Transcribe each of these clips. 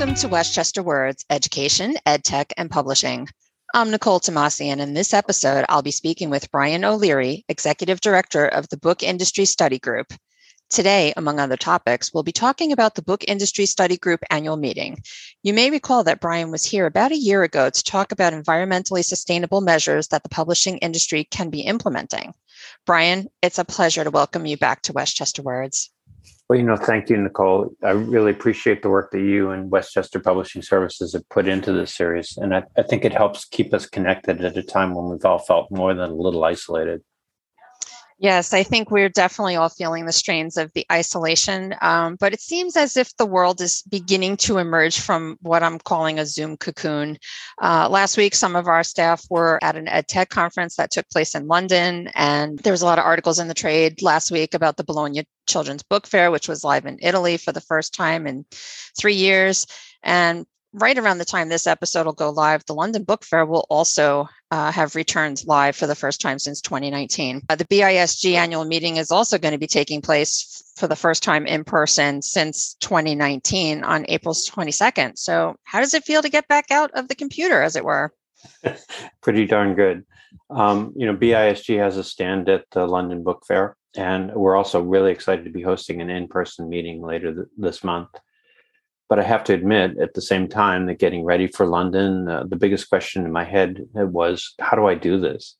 Welcome to Westchester Words Education, EdTech, and Publishing. I'm Nicole Tomasi, and in this episode, I'll be speaking with Brian O'Leary, Executive Director of the Book Industry Study Group. Today, among other topics, we'll be talking about the Book Industry Study Group annual meeting. You may recall that Brian was here about a year ago to talk about environmentally sustainable measures that the publishing industry can be implementing. Brian, it's a pleasure to welcome you back to Westchester Words. Well, you know, thank you, Nicole. I really appreciate the work that you and Westchester Publishing Services have put into this series. And I, I think it helps keep us connected at a time when we've all felt more than a little isolated. Yes, I think we're definitely all feeling the strains of the isolation, um, but it seems as if the world is beginning to emerge from what I'm calling a Zoom cocoon. Uh, last week, some of our staff were at an EdTech conference that took place in London, and there was a lot of articles in the trade last week about the Bologna Children's Book Fair, which was live in Italy for the first time in three years. And right around the time this episode will go live, the London Book Fair will also uh, have returned live for the first time since 2019. Uh, the BISG annual meeting is also going to be taking place for the first time in person since 2019 on April 22nd. So, how does it feel to get back out of the computer, as it were? Pretty darn good. Um, you know, BISG has a stand at the London Book Fair, and we're also really excited to be hosting an in person meeting later th- this month. But I have to admit, at the same time, that getting ready for London, uh, the biggest question in my head was, how do I do this?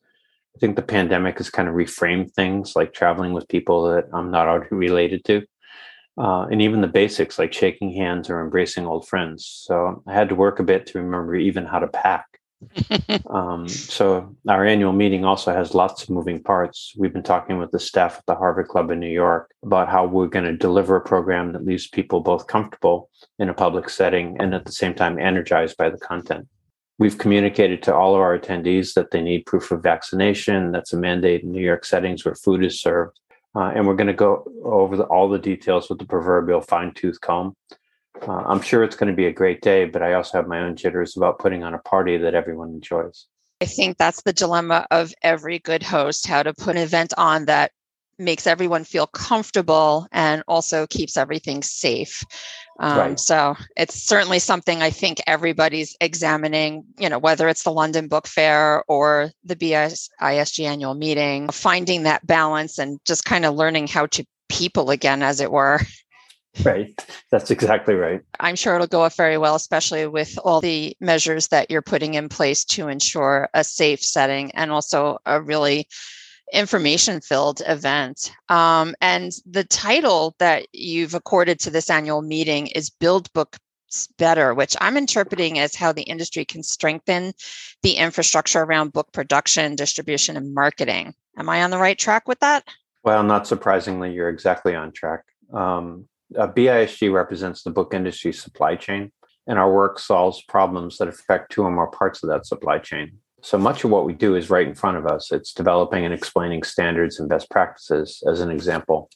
I think the pandemic has kind of reframed things, like traveling with people that I'm not already related to, uh, and even the basics like shaking hands or embracing old friends. So I had to work a bit to remember even how to pack um, so our annual meeting also has lots of moving parts. We've been talking with the staff at the Harvard Club in New York about how we're going to deliver a program that leaves people both comfortable in a public setting and at the same time energized by the content. We've communicated to all of our attendees that they need proof of vaccination. That's a mandate in New York settings where food is served. Uh, and we're going to go over the, all the details with the proverbial fine tooth comb uh, I'm sure it's going to be a great day, but I also have my own jitters about putting on a party that everyone enjoys. I think that's the dilemma of every good host how to put an event on that makes everyone feel comfortable and also keeps everything safe. Um, right. So it's certainly something I think everybody's examining, you know, whether it's the London Book Fair or the BISG annual meeting, finding that balance and just kind of learning how to people again, as it were. Right. That's exactly right. I'm sure it'll go off very well, especially with all the measures that you're putting in place to ensure a safe setting and also a really information filled event. Um, and the title that you've accorded to this annual meeting is Build Book better, which I'm interpreting as how the industry can strengthen the infrastructure around book production, distribution, and marketing. Am I on the right track with that? Well, not surprisingly, you're exactly on track. Um, uh, BISG represents the book industry supply chain, and our work solves problems that affect two or more parts of that supply chain. So much of what we do is right in front of us. It's developing and explaining standards and best practices, as an example.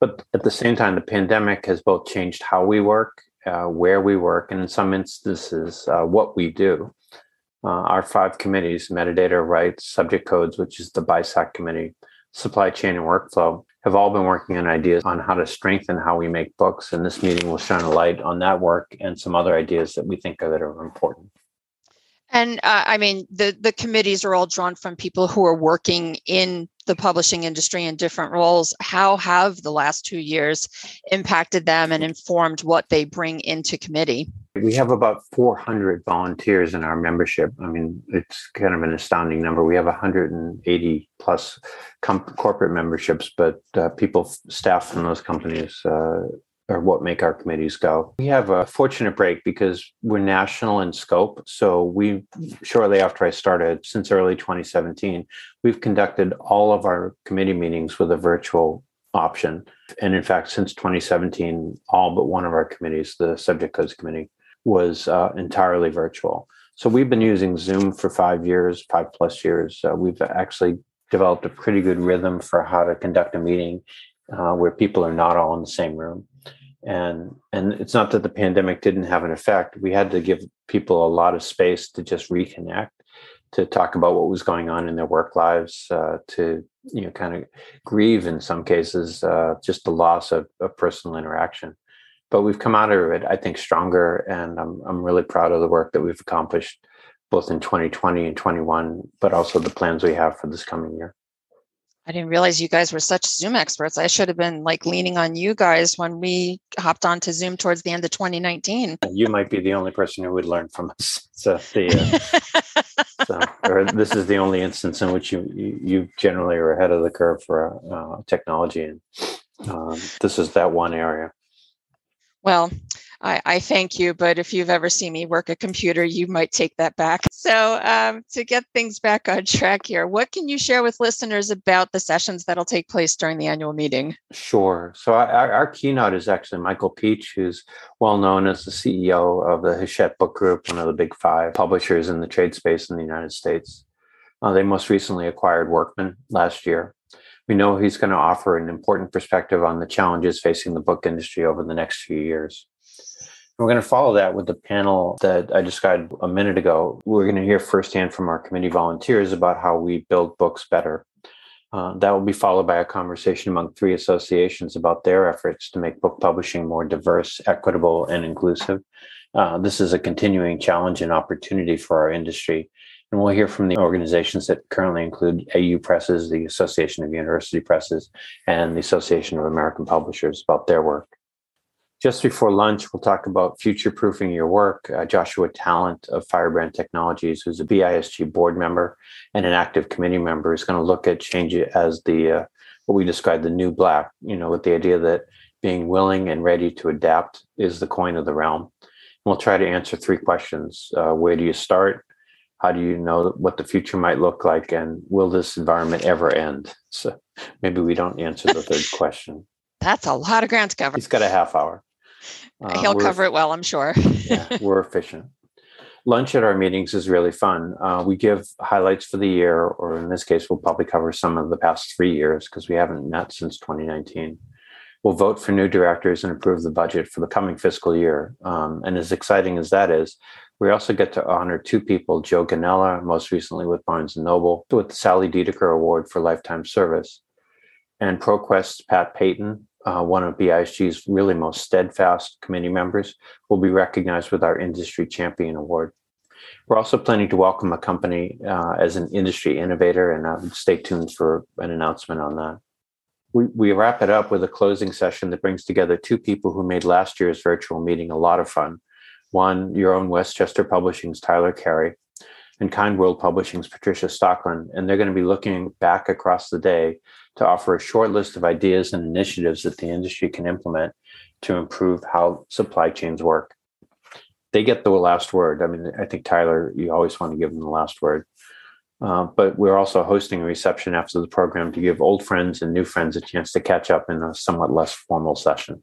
But at the same time, the pandemic has both changed how we work, uh, where we work, and in some instances, uh, what we do. Uh, our five committees metadata rights, subject codes, which is the BISAC committee, supply chain and workflow, have all been working on ideas on how to strengthen how we make books. And this meeting will shine a light on that work and some other ideas that we think are that are important. And uh, I mean, the the committees are all drawn from people who are working in the publishing industry in different roles. How have the last two years impacted them and informed what they bring into committee? We have about 400 volunteers in our membership. I mean, it's kind of an astounding number. We have 180 plus corporate memberships, but uh, people, staff from those companies uh, are what make our committees go. We have a fortunate break because we're national in scope. So we shortly after I started, since early 2017, we've conducted all of our committee meetings with a virtual option. And in fact, since 2017, all but one of our committees, the Subject Codes Committee, was uh, entirely virtual. So we've been using Zoom for five years, five plus years. Uh, we've actually developed a pretty good rhythm for how to conduct a meeting uh, where people are not all in the same room and and it's not that the pandemic didn't have an effect we had to give people a lot of space to just reconnect to talk about what was going on in their work lives uh, to you know kind of grieve in some cases uh, just the loss of, of personal interaction but we've come out of it, I think, stronger. And I'm, I'm really proud of the work that we've accomplished both in 2020 and 21, but also the plans we have for this coming year. I didn't realize you guys were such Zoom experts. I should have been like leaning on you guys when we hopped onto Zoom towards the end of 2019. You might be the only person who would learn from us. So, the, uh, so or this is the only instance in which you you generally are ahead of the curve for uh, technology, and um, this is that one area. Well, I, I, thank you, but if you've ever seen me work a computer, you might take that back. So, um, to get things back on track here, what can you share with listeners about the sessions that'll take place during the annual meeting? Sure. So, our, our keynote is actually Michael Pietsch, who's well known as the CEO of the Hachette Book Group, one of the big five publishers in the trade space in the United States. Uh, they most recently acquired Workman last year. We know he's going to offer an important perspective on the challenges facing the book industry over the next few years. We're going to follow that with the panel that I described a minute ago. We're going to hear firsthand from our committee volunteers about how we build books better. Uh, that will be followed by a conversation among three associations about their efforts to make book publishing more diverse, equitable, and inclusive. Uh, this is a continuing challenge and opportunity for our industry. And we'll hear from the organizations that currently include AU Presses, the Association of University Presses, and the Association of American Publishers about their work. Just before lunch, we'll talk about future proofing your work. Uh, Joshua Tallent of Firebrand Technologies, who's a BISG board member and an active committee member, is going to look at change as the uh, what we describe the new black. You know, with the idea that being willing and ready to adapt is the coin of the realm. And we'll try to answer three questions: uh, Where do you start? How do you know what the future might look like? And will this environment ever end? So maybe we don't answer the third question. That's a lot of ground to cover. He's got a half hour. Uh, He'll cover it well, I'm sure. yeah, we're efficient. Lunch at our meetings is really fun. Uh, we give highlights for the year, or in this case, we'll probably cover some of the past three years because we haven't met since 2019. We'll vote for new directors and approve the budget for the coming fiscal year. Um, and as exciting as that is, we also get to honor two people, Joe Gonnella, most recently with Barnes & Noble, with the Sally Dedecker Award for Lifetime Service, and ProQuest's Pat Payton, uh, one of BISG's really most steadfast committee members, will be recognized with our Industry Champion Award. We're also planning to welcome a company uh, as an industry innovator, and uh, stay tuned for an announcement on that. We, we wrap it up with a closing session that brings together two people who made last year's virtual meeting a lot of fun. One, your own Westchester Publishing's Tyler Carey, and Kind World Publishing's Patricia Stockland, And they're going to be looking back across the day to offer a short list of ideas and initiatives that the industry can implement to improve how supply chains work. They get the last word. I mean, I think Tyler, you always want to give them the last word. Uh, but we're also hosting a reception after the program to give old friends and new friends a chance to catch up in a somewhat less formal session.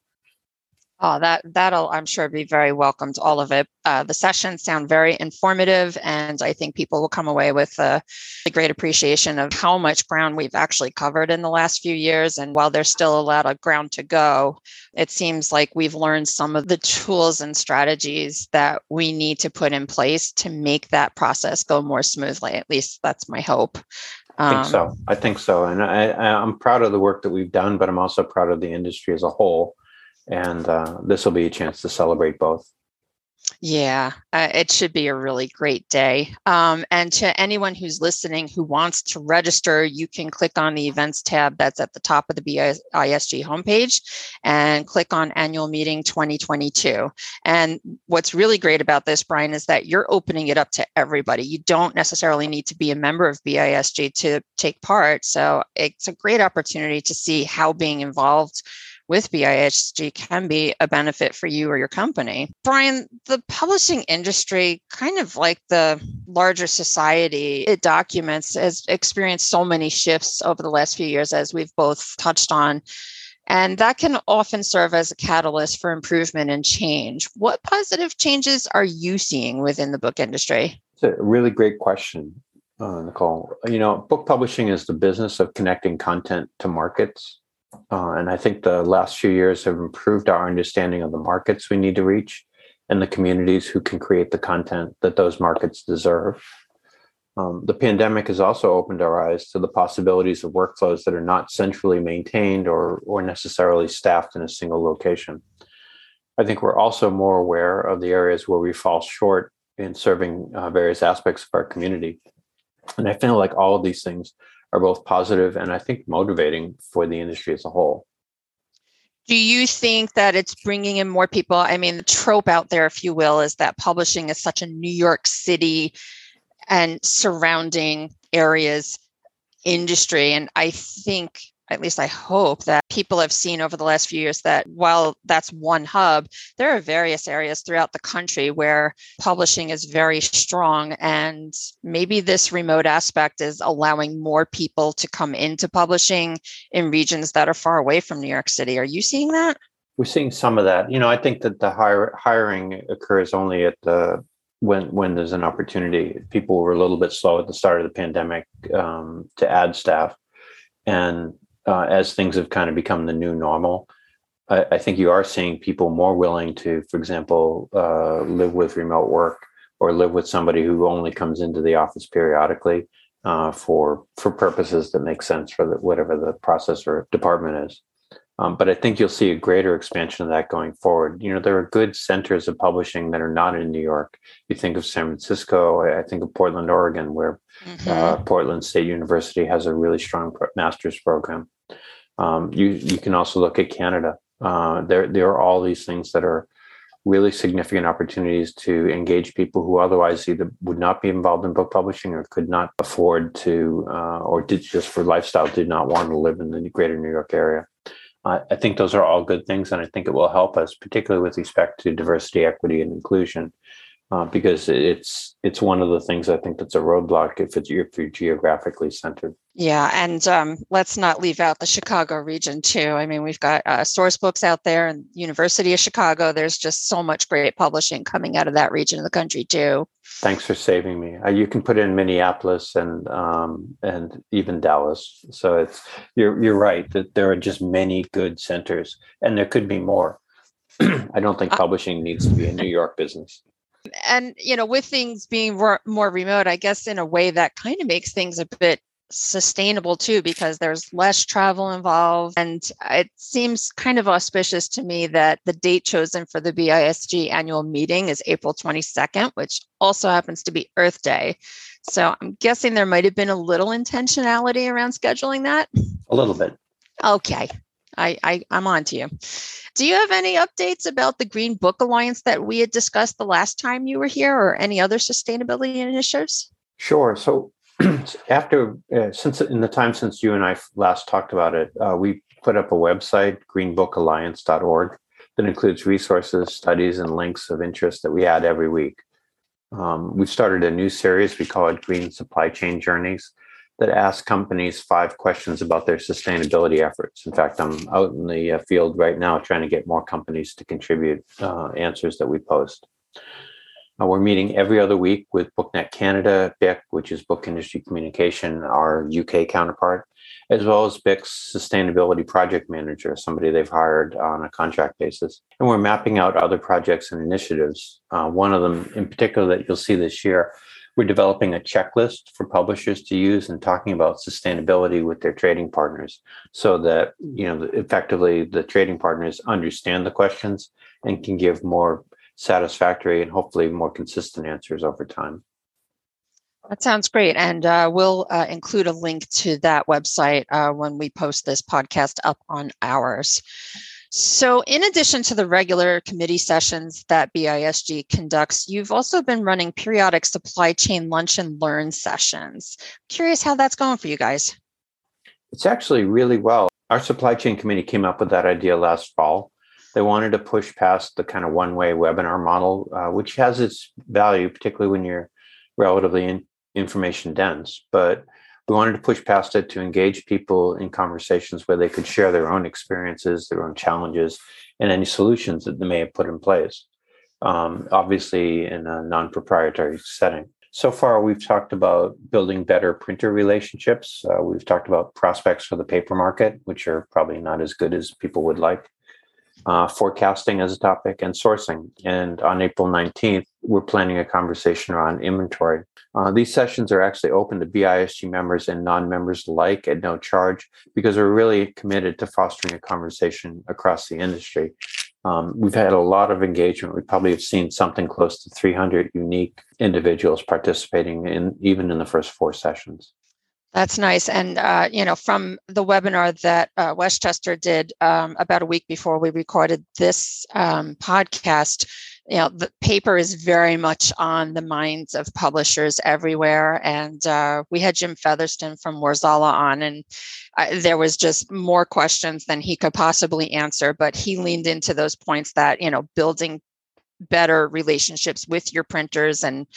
Oh, that that'll I'm sure be very welcome to all of it. Uh, the sessions sound very informative, and I think people will come away with a, a, great appreciation of how much ground we've actually covered in the last few years. And while there's still a lot of ground to go, it seems like we've learned some of the tools and strategies that we need to put in place to make that process go more smoothly. At least that's my hope. I think um, so. I think so, and I, I'm proud of the work that we've done, but I'm also proud of the industry as a whole and uh, this will be a chance to celebrate both. Yeah, uh, it should be a really great day. Um, and to anyone who's listening who wants to register, you can click on the events tab that's at the top of the BISG homepage and click on annual meeting 2022. And what's really great about this, Brian, is that you're opening it up to everybody. You don't necessarily need to be a member of BISG to take part. So it's a great opportunity to see how being involved with BISG can be a benefit for you or your company. Brian, the publishing industry, kind of like the larger society, it documents, has experienced so many shifts over the last few years, as we've both touched on. And that can often serve as a catalyst for improvement and change. What positive changes are you seeing within the book industry? It's a really great question, uh, Nicole. You know, book publishing is the business of connecting content to markets. Uh, and I think the last few years have improved our understanding of the markets we need to reach and the communities who can create the content that those markets deserve. Um, the pandemic has also opened our eyes to the possibilities of workflows that are not centrally maintained or, or necessarily staffed in a single location. I think we're also more aware of the areas where we fall short in serving uh, various aspects of our community. And I feel like all of these things are both positive and I think motivating for the industry as a whole. Do you think that it's bringing in more people? I mean, the trope out there, if you will, is that publishing is such a New York City and surrounding areas industry. And I think at least I hope that people have seen over the last few years that while that's one hub, there are various areas throughout the country where publishing is very strong. And maybe this remote aspect is allowing more people to come into publishing in regions that are far away from New York City. Are you seeing that? We're seeing some of that. You know, I think that the hire, hiring occurs only at the when when there's an opportunity. People were a little bit slow at the start of the pandemic um, to add staff, and uh, as things have kind of become the new normal, I, I, think you are seeing people more willing to, for example, uh, live with remote work or live with somebody who only comes into the office periodically uh, for for purposes that make sense for the, whatever the process or department is. Um, but I think you'll see a greater expansion of that going forward. You know, there are good centers of publishing that are not in New York. You think of San Francisco, I think of Portland, Oregon, where mm-hmm. uh, Portland State University has a really strong master's program. Um, you you can also look at Canada. Uh, there there are all these things that are really significant opportunities to engage people who otherwise either would not be involved in book publishing or could not afford to, uh, or did just for lifestyle did not want to live in the greater New York area. I think those are all good things, and I think it will help us, particularly with respect to diversity, equity, and inclusion, uh, because it's it's one of the things I think that's a roadblock if it's if you're geographically centered. Yeah, and um, let's not leave out the Chicago region too. I mean, we've got uh, Sourcebooks out there, and University of Chicago. There's just so much great publishing coming out of that region of the country too. Thanks for saving me. Uh, you can put in Minneapolis and um, and even Dallas. So it's you're you're right that there are just many good centers, and there could be more. I don't think uh, publishing needs to be a New York business and you know with things being more remote i guess in a way that kind of makes things a bit sustainable too because there's less travel involved and it seems kind of auspicious to me that the date chosen for the BISG annual meeting is April 22nd which also happens to be Earth Day. So I'm guessing there might have been a little intentionality around scheduling that. A little bit. Okay. I, I I'm on to you. Do you have any updates about the Green Book Alliance that we had discussed the last time you were here or any other sustainability initiatives? Sure. So after uh, since in the time since you and I last talked about it, uh, we put up a website, greenbookalliance.org, that includes resources, studies, and links of interest that we add every week. Um, we've started a new series. We call it Green Supply Chain Journeys that asks companies five questions about their sustainability efforts. In fact, I'm out in the uh, field right now trying to get more companies to contribute uh, answers that we post. Uh, we're meeting every other week with BookNet Canada, BIC, which is Book Industry Communication, our UK counterpart, as well as BIC's Sustainability Project Manager, somebody they've hired on a contract basis. And we're mapping out other projects and initiatives. Uh, one of them in particular that you'll see this year, we're developing a checklist for publishers to use and talking about sustainability with their trading partners so that, you know, effectively the trading partners understand the questions and can give more satisfactory and hopefully more consistent answers over time. That sounds great. And uh, we'll uh, include a link to that website uh, when we post this podcast up on ours. So, in addition to the regular committee sessions that BISG conducts, you've also been running periodic supply chain lunch and learn sessions. Curious how that's going for you guys. It's actually really well. Our supply chain committee came up with that idea last fall they wanted to push past the kind of one way webinar model, uh, which has its value, particularly when you're relatively in, information dense. But we wanted to push past it to engage people in conversations where they could share their own experiences, their own challenges, and any solutions that they may have put in place. Um, obviously, in a non proprietary setting. So far, we've talked about building better printer relationships. Uh, we've talked about prospects for the paper market, which are probably not as good as people would like uh, forecasting as a topic, and sourcing. And on April 19th, we're planning a conversation around inventory. Uh, these sessions are actually open to BISG members and non members alike at no charge because we're really committed to fostering a conversation across the industry. Um, we've had a lot of engagement. We probably have seen something close to 300 unique individuals participating in even in the first four sessions. That's nice. And, uh, you know, from the webinar that uh, Westchester did um, about a week before we recorded this um, podcast, you know, the paper is very much on the minds of publishers everywhere. And uh, we had Jim Featherston from Worzalla on, and I, there was just more questions than he could possibly answer. But he leaned into those points that, you know, building better relationships with your printers and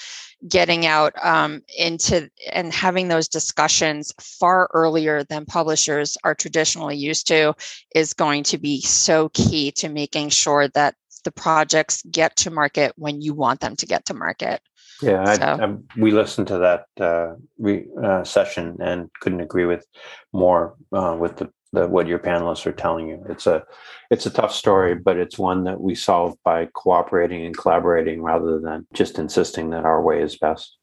getting out um, into and having those discussions far earlier than publishers are traditionally used to is going to be so key to making sure that the projects get to market when you want them to get to market. Yeah, so. I, I, we listened to that uh, re, uh, session and couldn't agree with more uh, with the the what your panelists are telling you. It's a it's a tough story, but it's one that we solve by cooperating and collaborating rather than just insisting that our way is best.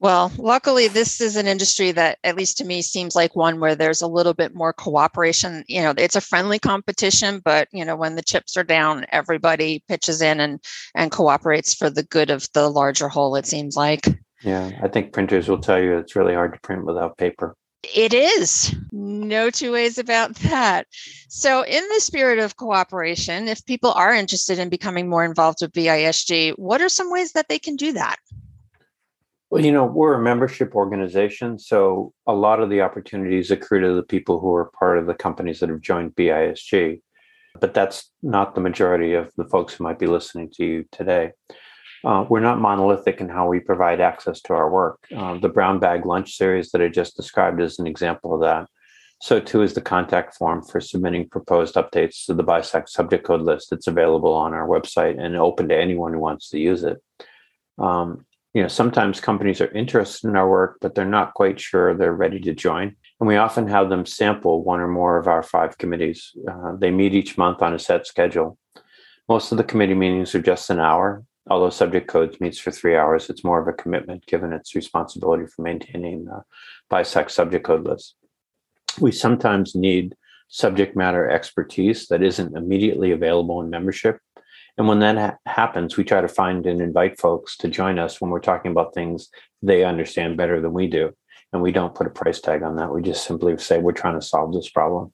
Well, luckily, this is an industry that, at least to me, seems like one where there's a little bit more cooperation. You know, it's a friendly competition, but you know, when the chips are down, everybody pitches in and and cooperates for the good of the larger whole. It seems like. Yeah, I think printers will tell you it's really hard to print without paper. It is. No two ways about that. So, in the spirit of cooperation, if people are interested in becoming more involved with BISG, what are some ways that they can do that? Well, you know, we're a membership organization, so a lot of the opportunities accrue to the people who are part of the companies that have joined BISG. But that's not the majority of the folks who might be listening to you today. Uh, we're not monolithic in how we provide access to our work. Uh, the brown bag lunch series that I just described is an example of that. So too is the contact form for submitting proposed updates to the BISAC subject code list. It's available on our website and open to anyone who wants to use it. Um, you know, sometimes companies are interested in our work, but they're not quite sure they're ready to join. And we often have them sample one or more of our five committees. Uh, they meet each month on a set schedule. Most of the committee meetings are just an hour, although subject codes meets for three hours, it's more of a commitment given its responsibility for maintaining the BISAC subject code list. We sometimes need subject matter expertise that isn't immediately available in membership. And when that ha- happens, we try to find and invite folks to join us when we're talking about things they understand better than we do. And we don't put a price tag on that. We just simply say, we're trying to solve this problem.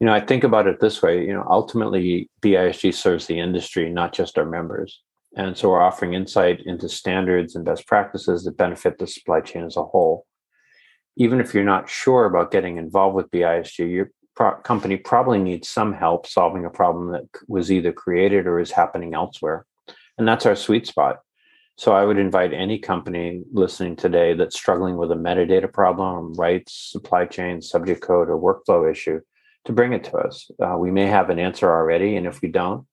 You know, I think about it this way, you know, ultimately BISG serves the industry, not just our members. And so we're offering insight into standards and best practices that benefit the supply chain as a whole. Even if you're not sure about getting involved with BISG, your pro- company probably needs some help solving a problem that was either created or is happening elsewhere. And that's our sweet spot. So I would invite any company listening today that's struggling with a metadata problem, rights, supply chain, subject code, or workflow issue to bring it to us. Uh, we may have an answer already. And if we don't,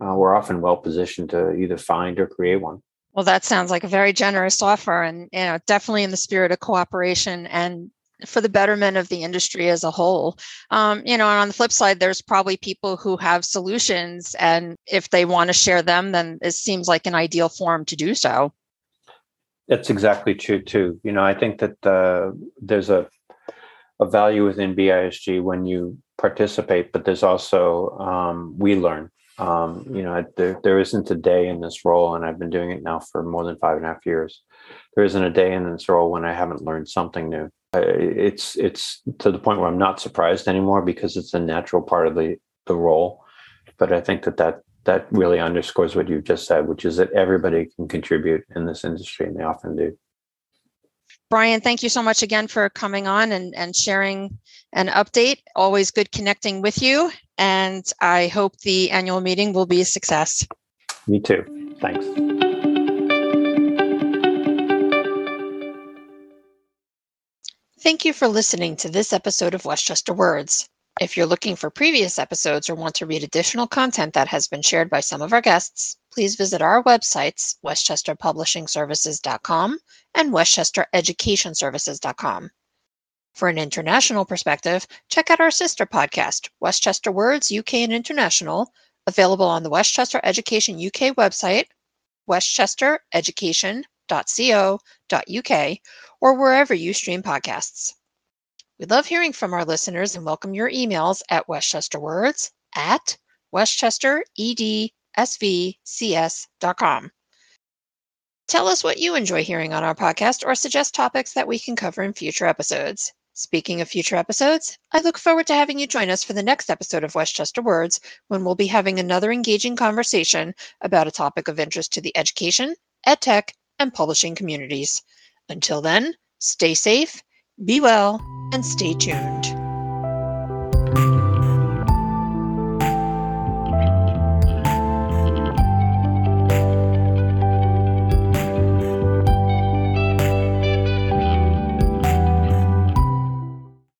uh, we're often well positioned to either find or create one. Well, that sounds like a very generous offer, and you know, definitely in the spirit of cooperation and for the betterment of the industry as a whole. Um, you know, and on the flip side, there's probably people who have solutions, and if they want to share them, then it seems like an ideal forum to do so. That's exactly true too. You know, I think that uh, there's a a value within BISG when you participate, but there's also um, we learn um, you know, there, there isn't a day in this role, and I've been doing it now for more than five and a half years. There isn't a day in this role when I haven't learned something new. It's it's to the point where I'm not surprised anymore because it's a natural part of the the role. But I think that that that really underscores what you've just said, which is that everybody can contribute in this industry, and they often do. Brian, thank you so much again for coming on and, and sharing an update. Always good connecting with you. And I hope the annual meeting will be a success. Me too. Thanks. Thank you for listening to this episode of Westchester Words. If you're looking for previous episodes or want to read additional content that has been shared by some of our guests, please visit our websites, westchesterpublishingservices.com and westchestereducationservices.com. For an international perspective, check out our sister podcast, Westchester Words UK and International, available on the Westchester Education UK website, westchestereducation.co.uk, or wherever you stream podcasts. We love hearing from our listeners and welcome your emails at westchesterwords at westchesteredsvcs.com. Tell us what you enjoy hearing on our podcast or suggest topics that we can cover in future episodes. Speaking of future episodes, I look forward to having you join us for the next episode of Westchester Words when we'll be having another engaging conversation about a topic of interest to the education, edtech, and publishing communities. Until then, stay safe, be well, and stay tuned.